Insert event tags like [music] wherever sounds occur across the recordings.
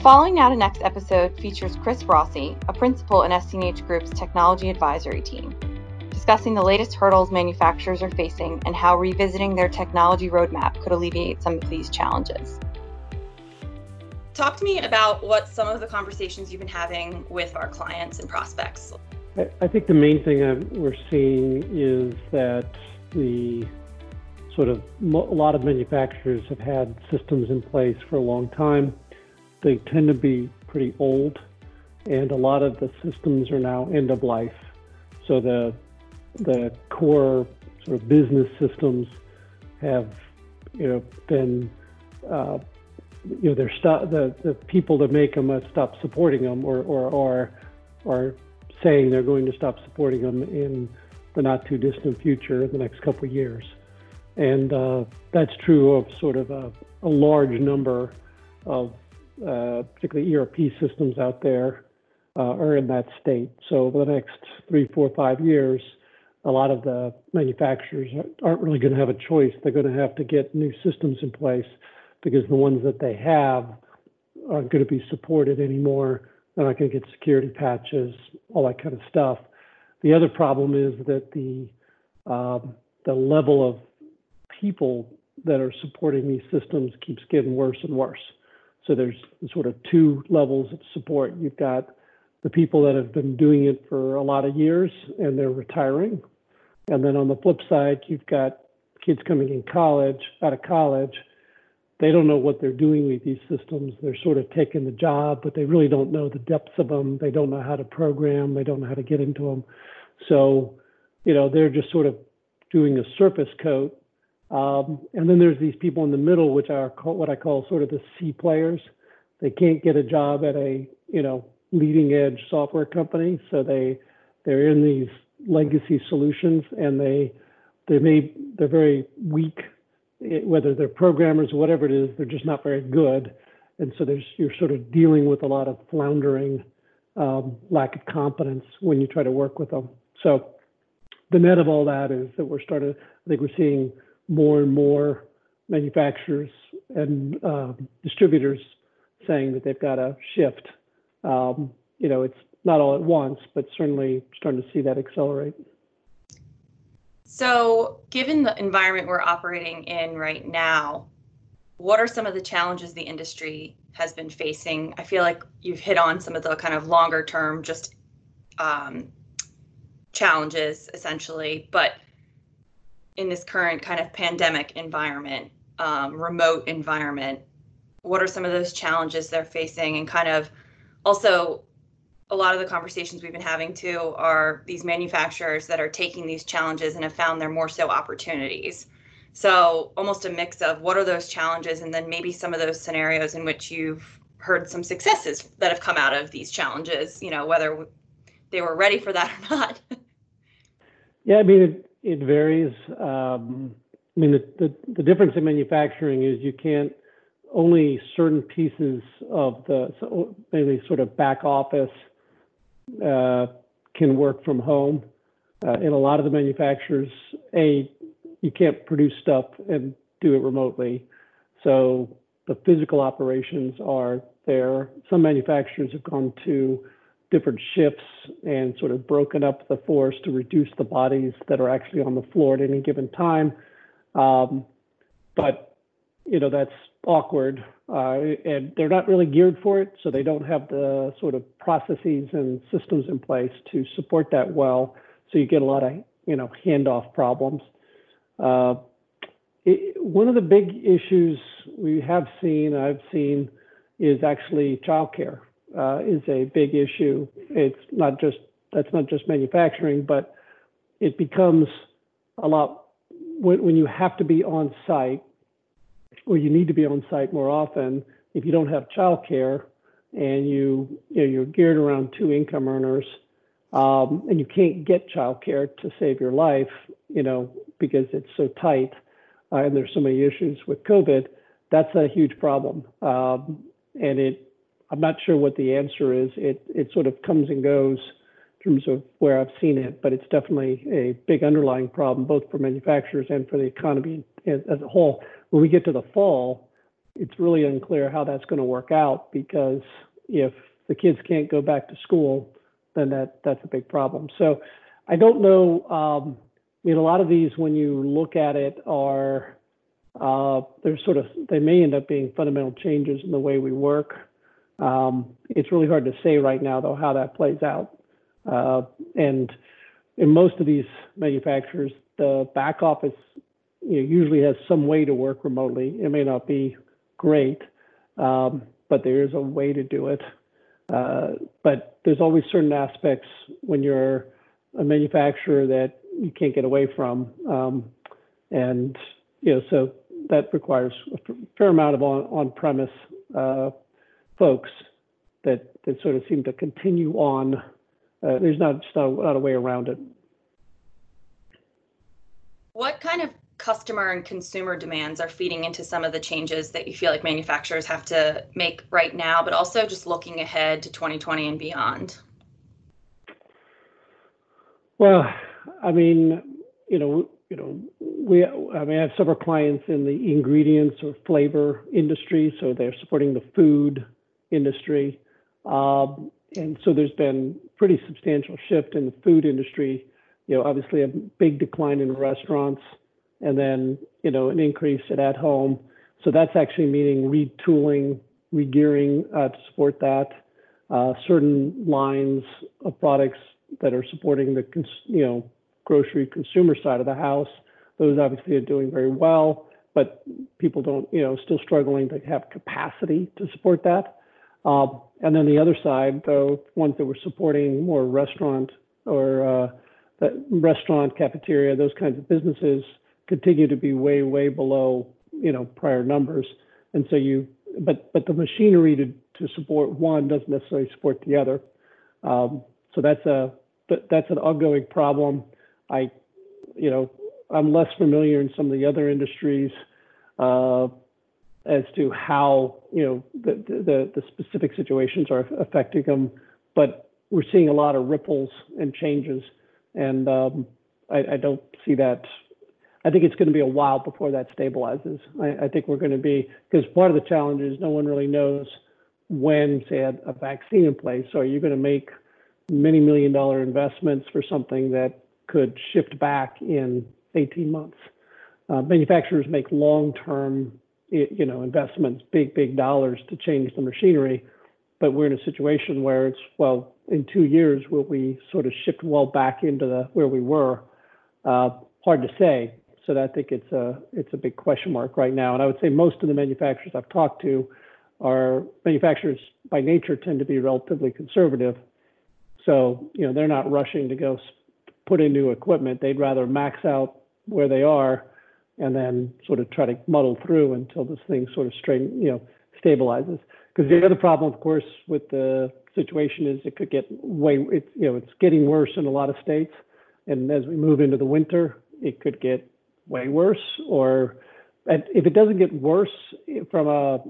The following Now to Next episode features Chris Rossi, a principal in SC&H Group's technology advisory team, discussing the latest hurdles manufacturers are facing and how revisiting their technology roadmap could alleviate some of these challenges. Talk to me about what some of the conversations you've been having with our clients and prospects. I think the main thing we're seeing is that the sort of a lot of manufacturers have had systems in place for a long time. They tend to be pretty old, and a lot of the systems are now end of life. So the the core sort of business systems have you know been uh, you know they're stop the the people that make them have stopped supporting them or or or are saying they're going to stop supporting them in the not too distant future, the next couple of years. And uh, that's true of sort of a, a large number of uh, particularly ERP systems out there uh, are in that state. So over the next three, four, five years, a lot of the manufacturers aren't really going to have a choice. They're going to have to get new systems in place because the ones that they have aren't going to be supported anymore. They're not going to get security patches, all that kind of stuff. The other problem is that the um, the level of people that are supporting these systems keeps getting worse and worse. So there's sort of two levels of support. You've got the people that have been doing it for a lot of years and they're retiring. And then on the flip side, you've got kids coming in college, out of college. They don't know what they're doing with these systems. They're sort of taking the job, but they really don't know the depths of them. They don't know how to program. They don't know how to get into them. So, you know, they're just sort of doing a surface coat um, and then there's these people in the middle, which are what I call sort of the C players. They can't get a job at a you know leading edge software company, so they they're in these legacy solutions, and they they may they're very weak, eh, whether they're programmers or whatever it is, they're just not very good, and so there's you're sort of dealing with a lot of floundering, um, lack of competence when you try to work with them. So the net of all that is that we're starting. I think we're seeing more and more manufacturers and uh, distributors saying that they've got to shift. Um, you know, it's not all at once, but certainly starting to see that accelerate. So, given the environment we're operating in right now, what are some of the challenges the industry has been facing? I feel like you've hit on some of the kind of longer term, just um, challenges essentially, but in this current kind of pandemic environment, um, remote environment, what are some of those challenges they're facing and kind of also a lot of the conversations we've been having too are these manufacturers that are taking these challenges and have found they're more so opportunities. So almost a mix of what are those challenges and then maybe some of those scenarios in which you've heard some successes that have come out of these challenges, you know, whether they were ready for that or not. [laughs] yeah, I mean, it varies. Um, I mean, the, the, the difference in manufacturing is you can't only certain pieces of the so mainly sort of back office uh, can work from home. Uh, in a lot of the manufacturers, a you can't produce stuff and do it remotely. So the physical operations are there. Some manufacturers have gone to different shifts and sort of broken up the force to reduce the bodies that are actually on the floor at any given time. Um, but you know that's awkward, uh, and they're not really geared for it, so they don't have the sort of processes and systems in place to support that well. So you get a lot of you know handoff problems. Uh, it, one of the big issues we have seen, I've seen, is actually childcare uh, is a big issue. It's not just that's not just manufacturing, but it becomes a lot when, when you have to be on site or you need to be on site more often. If you don't have childcare and you, you know, you're geared around two income earners um, and you can't get childcare to save your life, you know, because it's so tight uh, and there's so many issues with COVID, that's a huge problem. Um, and it I'm not sure what the answer is. It it sort of comes and goes in terms of where I've seen it, but it's definitely a big underlying problem both for manufacturers and for the economy as, a whole. When we get to the fall, it's really unclear how that's going to work out because if the kids can't go back to school, then that that's a big problem. So I don't know. Um, I mean, a lot of these, when you look at it, are uh, they're sort of they may end up being fundamental changes in the way we work. Um, it's really hard to say right now, though, how that plays out. Uh, and in most of these manufacturers, the back office you know, usually has some way to work remotely. It may not be great, um, but there is a way to do it. Uh, but there's always certain aspects when you're a manufacturer that you can't get away from. Um, and, you know, so that requires a fair amount of on, on-premise uh, folks that, that sort of seem to continue on. Uh, there's not, just not, not a way around it. What kind of customer and consumer demands are feeding into some of the changes that you feel like manufacturers have to make right now, but also just looking ahead to 2020 and beyond? Well, I mean, you know, you know, we I mean, I have several clients in the ingredients or flavor industry, so they're supporting the food industry, um, and so there's been pretty substantial shift in the food industry. You know, obviously a big decline in restaurants and then you know an increase at at home. So that's actually meaning retooling, regearing uh, to support that. Uh, certain lines of products that are supporting the you know grocery consumer side of the house, those obviously are doing very well, but people don't you know still struggling to have capacity to support that. Um, and then the other side, though, ones that were supporting more restaurant or uh, restaurant, cafeteria, those kinds of businesses, continue to be way, way below, you know, prior numbers. And so you, but but the machinery to to support one doesn't necessarily support the other. Um, so that's a that's an ongoing problem. I, you know, I'm less familiar in some of the other industries uh, as to how you know the, the the specific situations are affecting them, but we're seeing a lot of ripples and changes, and um, I, I don't see that I think it's going to be a while before that stabilizes. I, I think we're going to be because part of the challenge is no one really knows when, say, a, a vaccine in place. So are you going to make many million dollar investments for something that could shift back in 18 months? Uh, manufacturers make long-term, you know, investments, big, big dollars to change the machinery, but we're in a situation where it's well, in two years will we sort of shift well back into the where we were? Uh, hard to say. So I think it's a it's a big question mark right now. And I would say most of the manufacturers I've talked to are manufacturers by nature tend to be relatively conservative. So you know they're not rushing to go put in new equipment. They'd rather max out where they are and then sort of try to muddle through until this thing sort of you know stabilizes. Because the other problem, of course, with the situation is it could get way it's you know it's getting worse in a lot of states, and as we move into the winter, it could get way worse, or if it doesn't get worse from a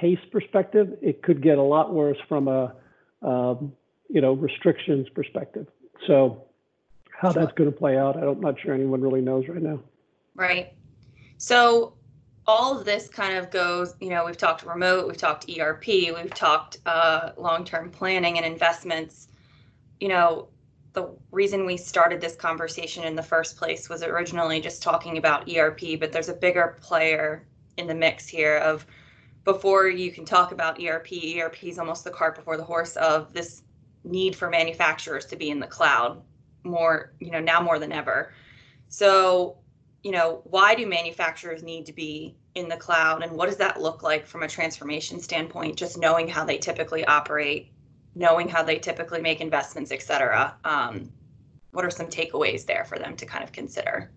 case perspective, it could get a lot worse from a um, you know restrictions perspective. So how that's going to play out, I'm not sure anyone really knows right now. Right. So all of this kind of goes, you know, we've talked remote, we've talked ERP, we've talked uh, long-term planning and investments. You know, the reason we started this conversation in the first place was originally just talking about ERP, but there's a bigger player in the mix here of before you can talk about ERP, ERP is almost the cart before the horse of this need for manufacturers to be in the cloud more, you know, now more than ever. So, you know, why do manufacturers need to be in the cloud and what does that look like from a transformation standpoint, just knowing how they typically operate knowing how they typically make investments, et cetera. Um, what are some takeaways there for them to kind of consider?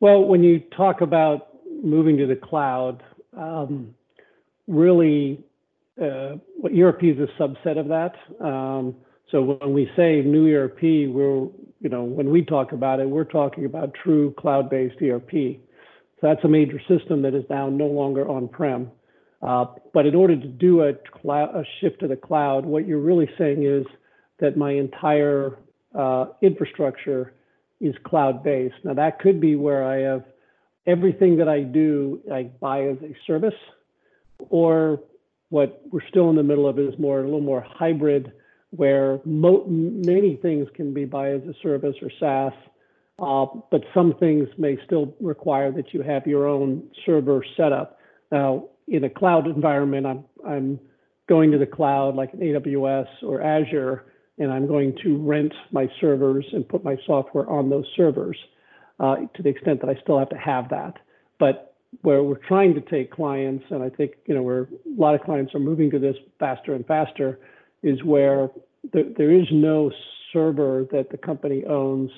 Well, when you talk about moving to the cloud, um, really, uh, ERP is a subset of that. Um, so when we say new ERP, we're, you know, when we talk about it, we're talking about true cloud-based ERP. So that's a major system that is now no longer on-prem. Uh, but in order to do a, a, shift to the cloud, what you're really saying is that my entire uh, infrastructure is cloud-based. Now that could be where I have everything that I do, I buy as a service. or what we're still in the middle of is more a little more hybrid, where mo- many things can be buy as a service or SaaS, uh, but some things may still require that you have your own server setup. Now, in a cloud environment, I'm I'm going to the cloud like an AWS or Azure, and I'm going to rent my servers and put my software on those servers uh, to the extent that I still have to have that. But where we're trying to take clients, and I think you know where a lot of clients are moving to this faster and faster, is where there, there is no server that the company owns.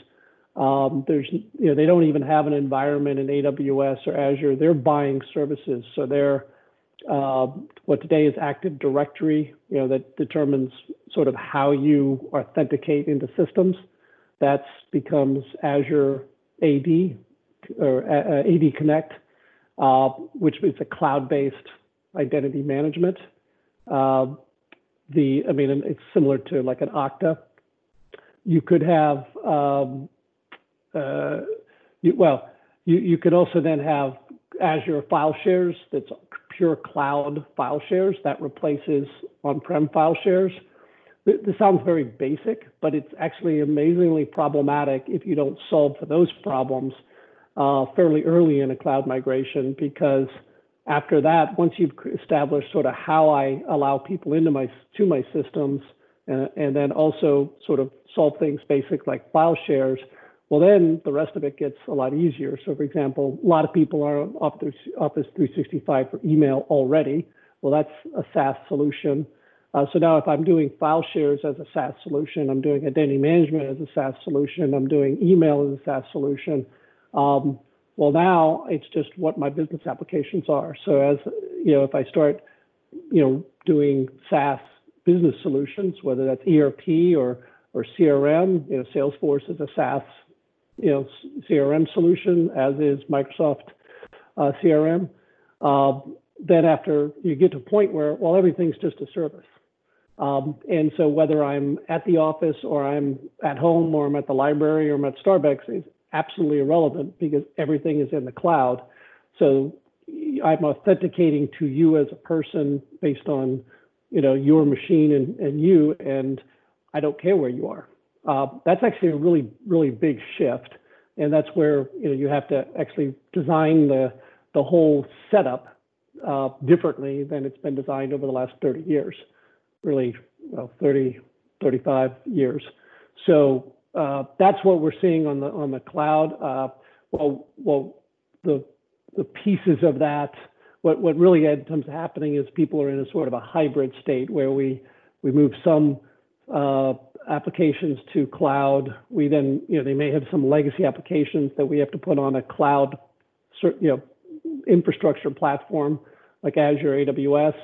Um, there's you know they don't even have an environment in AWS or Azure. They're buying services, so they're uh, what today is Active Directory. You know that determines sort of how you authenticate into systems. That becomes Azure AD or uh, AD Connect uh, which is a cloud-based identity management. Uh, the, I mean, it's similar to like an Okta. You could have, um, uh, you, well, you, you could also then have Azure file shares that's pure cloud file shares that replaces on-prem file shares. This sounds very basic, but it's actually amazingly problematic if you don't solve for those problems uh, fairly early in a cloud migration because after that, once you've established sort of how I allow people into my to my systems, and, and then also sort of solve things basic like file shares, well then the rest of it gets a lot easier. So for example, a lot of people are on Office 365 for email already. Well, that's a SaaS solution. Uh, so now if I'm doing file shares as a SaaS solution, I'm doing identity management as a SaaS solution, I'm doing email as a SaaS solution, um, well, now it's just what my business applications are. So as you know, if I start, you know, doing SaaS business solutions, whether that's ERP or or CRM, you know, Salesforce is a SaaS, you know, CRM solution, as is Microsoft uh, CRM. Uh, then after you get to a point where, well, everything's just a service. Um, and so whether I'm at the office or I'm at home or I'm at the library or I'm at Starbucks, absolutely irrelevant because everything is in the cloud. So I'm authenticating to you as a person based on, you know, your machine and, and you, and I don't care where you are. Uh, that's actually a really, really big shift. And that's where, you know, you have to actually design the, the whole setup uh, differently than it's been designed over the last 30 years, really, well, 30, 35 years. So that's what we're seeing on the on the cloud. Uh, well, well, the the pieces of that, what really ends up happening is people are in a sort of a hybrid state where we we move some uh, applications to cloud. We then, you know, they may have some legacy applications that we have to put on a cloud, you know, infrastructure platform like Azure, AWS,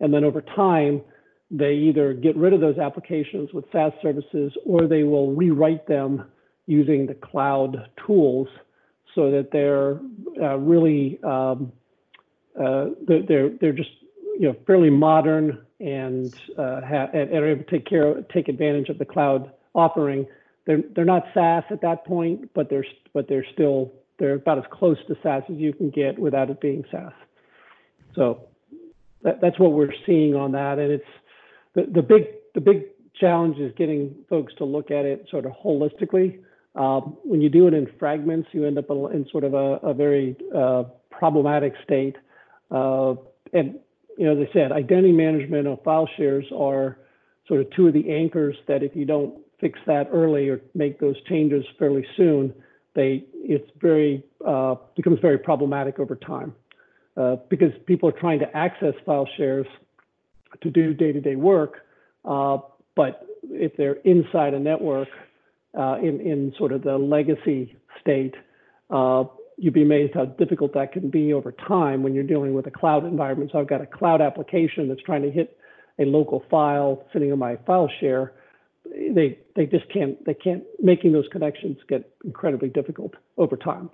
and then over time they either get rid of those applications with SaaS services or they will rewrite them using the cloud tools so that they're uh, really um, uh, they're they're just you know fairly modern and uh, ha- and are able to take care of, take advantage of the cloud offering. They're they're not SaaS at that point, but they're but they're still they're about as close to SaaS as you can get without it being SaaS. So that, that's what we're seeing on that, and it's the, big the big challenge is getting folks to look at it sort of holistically. Um, when you do it in fragments, you end up in sort of a, a very uh, problematic state. Uh, and you know, as I said, identity management and file shares are sort of two of the anchors that if you don't fix that early or make those changes fairly soon, they it's very uh, becomes very problematic over time uh, because people are trying to access file shares to do day-to-day work. Uh, but if they're inside a network uh, in, in sort of the legacy state, uh, you'd be amazed how difficult that can be over time when you're dealing with a cloud environment. So I've got a cloud application that's trying to hit a local file sitting on my file share. They they just can't they can't making those connections get incredibly difficult over time.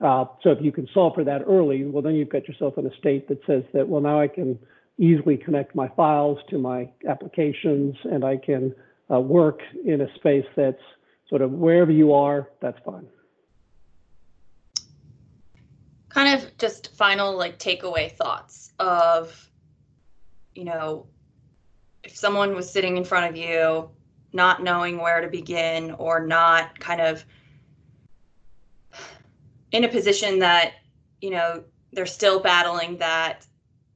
Uh, so if you can solve for that early, well then you've got yourself in a state that says that well now I can easily connect my files to my applications and I can uh, work in a space that's sort of wherever you are, that's fine. Kind of just final like takeaway thoughts of you know, if someone was sitting in front of you, not knowing where to begin or not kind of in a position that, you know, they're still battling that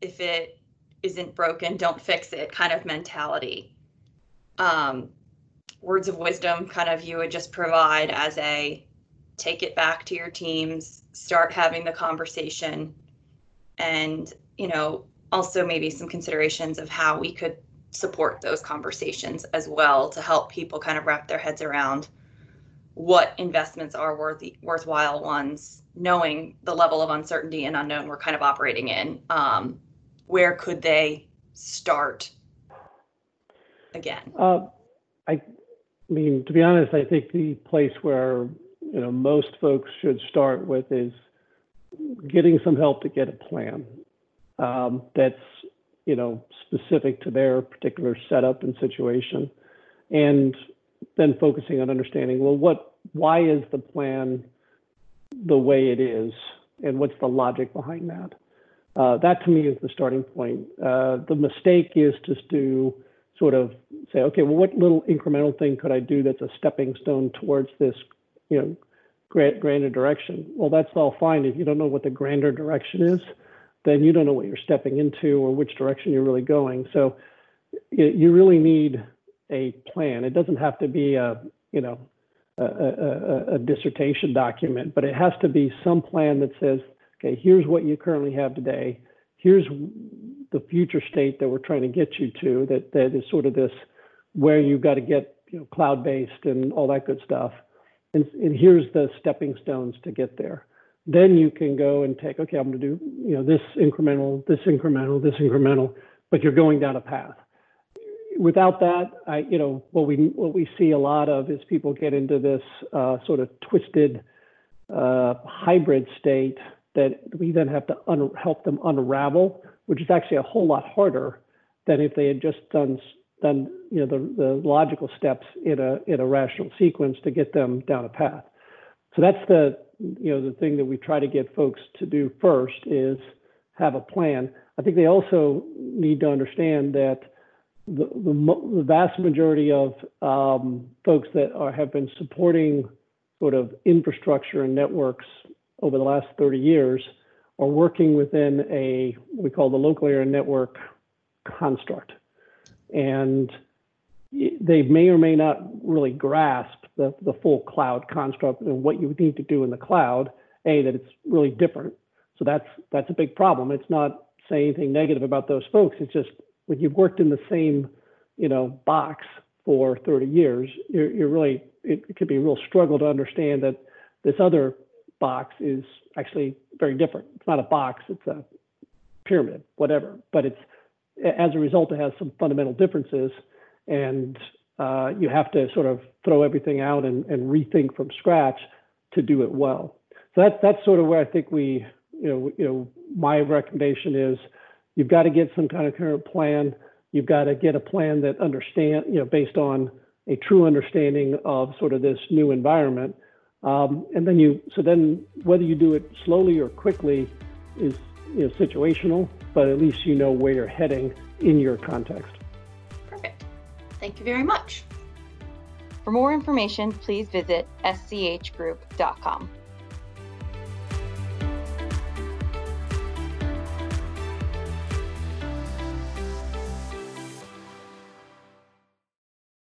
if it isn't broken, don't fix it kind of mentality. Um, words of wisdom kind of you would just provide as a take it back to your teams, start having the conversation, and, you know, also maybe some considerations of how we could support those conversations as well to help people kind of wrap their heads around what investments are worthy worthwhile ones knowing the level of uncertainty and unknown we're kind of operating in um, where could they start again uh, I mean to be honest i think the place where you know most folks should start with is getting some help to get a plan um, that's you know specific to their particular setup and situation, and then focusing on understanding well what why is the plan the way it is and what's the logic behind that. Uh, that to me is the starting point. Uh, the mistake is just to sort of say, okay, well, what little incremental thing could I do that's a stepping stone towards this, you know, grander direction? Well, that's all fine if you don't know what the grander direction is then you don't know what you're stepping into or which direction you're really going. So you really need a plan. It doesn't have to be a, you know, a, a, a, dissertation document, but it has to be some plan that says, okay, here's what you currently have today. Here's the future state that we're trying to get you to. That that is sort of this where you've got to get you know cloud-based and all that good stuff. And, and here's the stepping stones to get there then you can go and take, okay, I'm going to do, you know, this incremental, this incremental, this incremental, but you're going down a path. Without that, I, you know, what we what we see a lot of is people get into this uh, sort of twisted uh, hybrid state that we then have to un- help them unravel, which is actually a whole lot harder than if they had just done done you know the, the logical steps in a in a rational sequence to get them down a path. So that's the you know, the thing that we try to get folks to do first is have a plan. I think they also need to understand that the, the, the vast majority of um, folks that are, have been supporting sort of infrastructure and networks over the last 30 years are working within a we call the local area network construct. And they may or may not really grasp the, the full cloud construct and what you need to do in the cloud, A, that it's really different. So that's that's a big problem. It's not saying anything negative about those folks. It's just when you've worked in the same, you know, box for 30 years, you're, you're really it, it could be a real struggle to understand that this other box is actually very different. It's not a box, it's a pyramid, whatever. But it's as a result, it has some fundamental differences. And uh, you have to sort of throw everything out and, and rethink from scratch to do it well. So that's that's sort of where I think we, you know, you know, my recommendation is you've got to get some kind of current plan. You've got to get a plan that understand, you know, based on a true understanding of sort of this new environment. Um, and then you, so then whether you do it slowly or quickly is you know, situational, but at least you know where you're heading in your context. Perfect. Thank you very much. For more information, please visit schgroup.com.